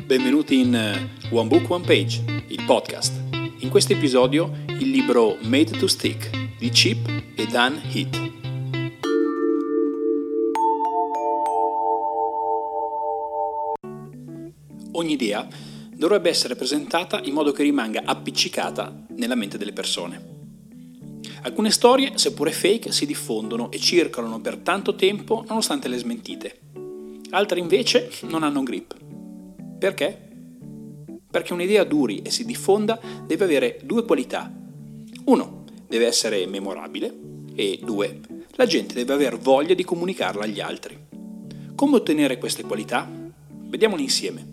Benvenuti in eh, One Book One Page, il podcast. In questo episodio il libro Made to Stick di Chip e Dan Heath. Ogni idea dovrebbe essere presentata in modo che rimanga appiccicata nella mente delle persone. Alcune storie, seppure fake, si diffondono e circolano per tanto tempo nonostante le smentite. Altre invece non hanno grip. Perché? Perché un'idea duri e si diffonda deve avere due qualità. Uno, deve essere memorabile e due, la gente deve aver voglia di comunicarla agli altri. Come ottenere queste qualità? Vediamole insieme.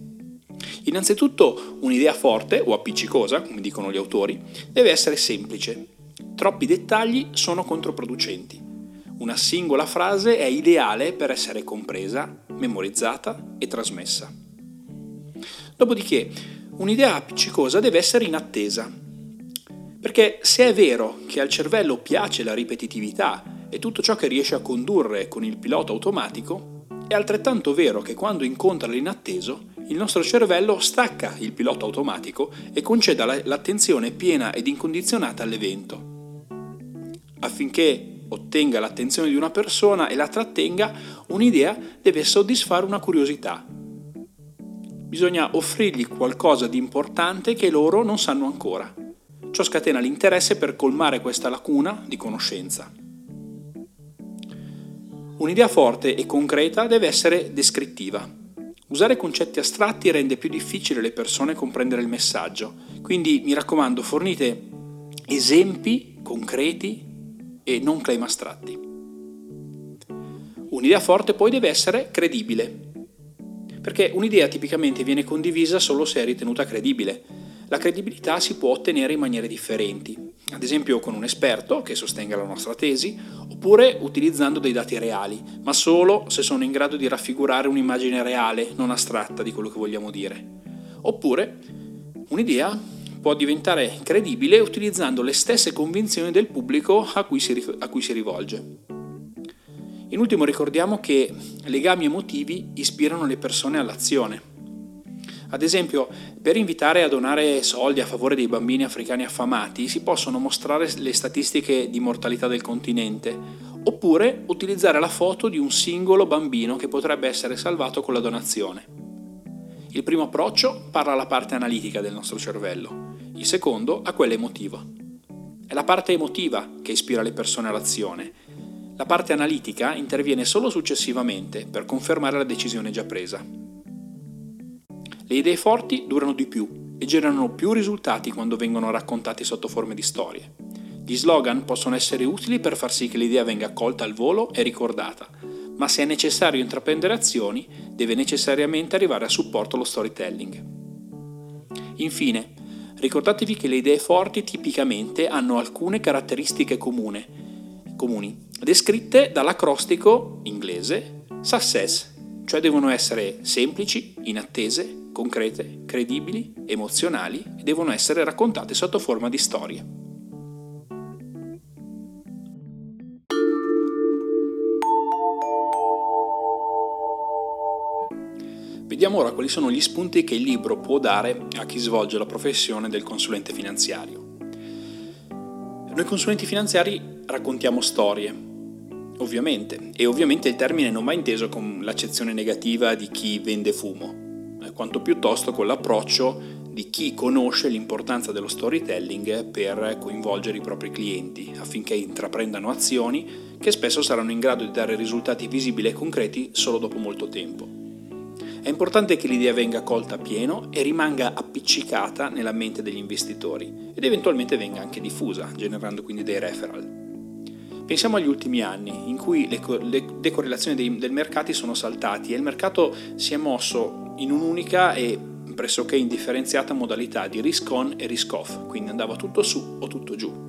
Innanzitutto un'idea forte o appiccicosa, come dicono gli autori, deve essere semplice. Troppi dettagli sono controproducenti. Una singola frase è ideale per essere compresa, memorizzata e trasmessa. Dopodiché, un'idea appiccicosa deve essere inattesa. Perché se è vero che al cervello piace la ripetitività e tutto ciò che riesce a condurre con il pilota automatico, è altrettanto vero che quando incontra l'inatteso, il nostro cervello stacca il pilota automatico e conceda l'attenzione piena ed incondizionata all'evento. Affinché ottenga l'attenzione di una persona e la trattenga, un'idea deve soddisfare una curiosità. Bisogna offrirgli qualcosa di importante che loro non sanno ancora. Ciò scatena l'interesse per colmare questa lacuna di conoscenza. Un'idea forte e concreta deve essere descrittiva. Usare concetti astratti rende più difficile alle persone comprendere il messaggio, quindi mi raccomando fornite esempi concreti e non claim astratti. Un'idea forte poi deve essere credibile, perché un'idea tipicamente viene condivisa solo se è ritenuta credibile. La credibilità si può ottenere in maniere differenti, ad esempio con un esperto che sostenga la nostra tesi, oppure utilizzando dei dati reali, ma solo se sono in grado di raffigurare un'immagine reale, non astratta di quello che vogliamo dire. Oppure un'idea può diventare credibile utilizzando le stesse convinzioni del pubblico a cui si, a cui si rivolge. In ultimo ricordiamo che legami emotivi ispirano le persone all'azione. Ad esempio, per invitare a donare soldi a favore dei bambini africani affamati si possono mostrare le statistiche di mortalità del continente, oppure utilizzare la foto di un singolo bambino che potrebbe essere salvato con la donazione. Il primo approccio parla alla parte analitica del nostro cervello, il secondo a quella emotiva. È la parte emotiva che ispira le persone all'azione. La parte analitica interviene solo successivamente per confermare la decisione già presa. Le idee forti durano di più e generano più risultati quando vengono raccontati sotto forme di storie. Gli slogan possono essere utili per far sì che l'idea venga accolta al volo e ricordata, ma se è necessario intraprendere azioni, deve necessariamente arrivare a supporto lo storytelling. Infine, Ricordatevi che le idee forti tipicamente hanno alcune caratteristiche comune, comuni, descritte dall'acrostico inglese SUCCESS, cioè devono essere semplici, inattese, concrete, credibili, emozionali e devono essere raccontate sotto forma di storie. Vediamo ora quali sono gli spunti che il libro può dare a chi svolge la professione del consulente finanziario. Noi consulenti finanziari raccontiamo storie, ovviamente, e ovviamente il termine non va inteso con l'accezione negativa di chi vende fumo, quanto piuttosto con l'approccio di chi conosce l'importanza dello storytelling per coinvolgere i propri clienti affinché intraprendano azioni che spesso saranno in grado di dare risultati visibili e concreti solo dopo molto tempo. È importante che l'idea venga colta a pieno e rimanga appiccicata nella mente degli investitori ed eventualmente venga anche diffusa, generando quindi dei referral. Pensiamo agli ultimi anni in cui le, le decorrelazioni dei, del mercati sono saltati e il mercato si è mosso in un'unica e pressoché indifferenziata modalità di risk on e risk off, quindi andava tutto su o tutto giù.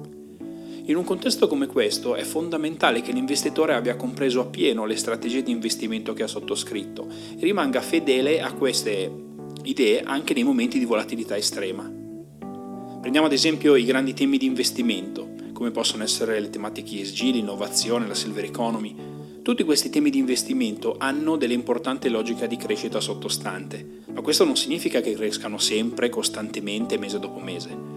In un contesto come questo è fondamentale che l'investitore abbia compreso appieno le strategie di investimento che ha sottoscritto e rimanga fedele a queste idee anche nei momenti di volatilità estrema. Prendiamo ad esempio i grandi temi di investimento, come possono essere le tematiche ESG, l'innovazione, la silver economy. Tutti questi temi di investimento hanno delle importanti logiche di crescita sottostante, ma questo non significa che crescano sempre, costantemente, mese dopo mese.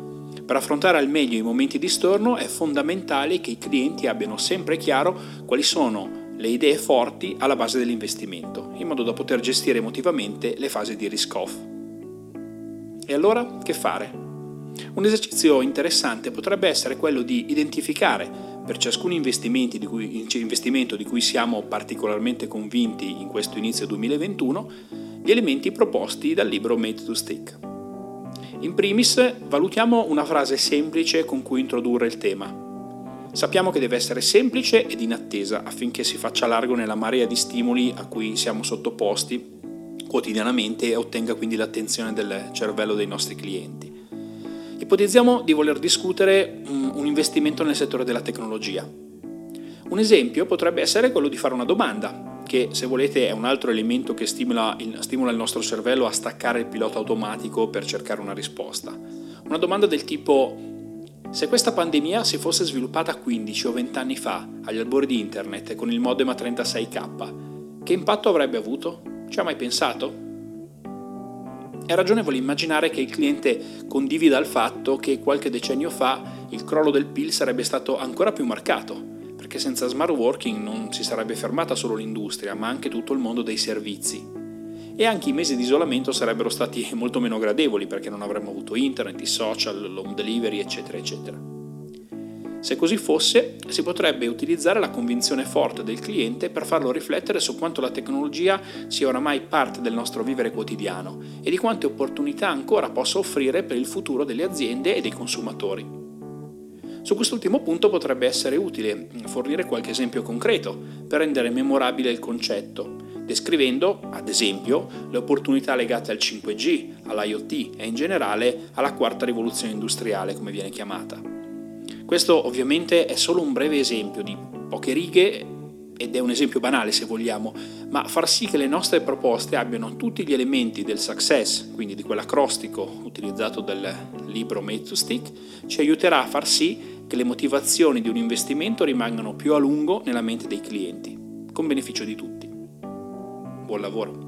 Per affrontare al meglio i momenti di storno è fondamentale che i clienti abbiano sempre chiaro quali sono le idee forti alla base dell'investimento, in modo da poter gestire emotivamente le fasi di risk-off. E allora che fare? Un esercizio interessante potrebbe essere quello di identificare per ciascun investimento di, cui, investimento di cui siamo particolarmente convinti in questo inizio 2021 gli elementi proposti dal libro Made to Stick. In primis, valutiamo una frase semplice con cui introdurre il tema. Sappiamo che deve essere semplice ed in attesa affinché si faccia largo nella marea di stimoli a cui siamo sottoposti quotidianamente e ottenga quindi l'attenzione del cervello dei nostri clienti. Ipotizziamo di voler discutere un investimento nel settore della tecnologia. Un esempio potrebbe essere quello di fare una domanda, che se volete è un altro elemento che stimola il, stimola il nostro cervello a staccare il pilota automatico per cercare una risposta. Una domanda del tipo se questa pandemia si fosse sviluppata 15 o 20 anni fa, agli albori di internet, con il modem a 36k, che impatto avrebbe avuto? Ci ha mai pensato? È ragionevole immaginare che il cliente condivida il fatto che qualche decennio fa il crollo del PIL sarebbe stato ancora più marcato, perché senza smart working non si sarebbe fermata solo l'industria, ma anche tutto il mondo dei servizi. E anche i mesi di isolamento sarebbero stati molto meno gradevoli perché non avremmo avuto internet, i social, l'home delivery, eccetera, eccetera. Se così fosse, si potrebbe utilizzare la convinzione forte del cliente per farlo riflettere su quanto la tecnologia sia oramai parte del nostro vivere quotidiano e di quante opportunità ancora possa offrire per il futuro delle aziende e dei consumatori. Su quest'ultimo punto potrebbe essere utile fornire qualche esempio concreto per rendere memorabile il concetto, descrivendo, ad esempio, le opportunità legate al 5G, all'IoT e in generale alla quarta rivoluzione industriale, come viene chiamata. Questo ovviamente è solo un breve esempio di poche righe ed è un esempio banale se vogliamo, ma far sì che le nostre proposte abbiano tutti gli elementi del success, quindi di quell'acrostico utilizzato dal libro Made to Stick, ci aiuterà a far sì che le motivazioni di un investimento rimangano più a lungo nella mente dei clienti, con beneficio di tutti. Buon lavoro!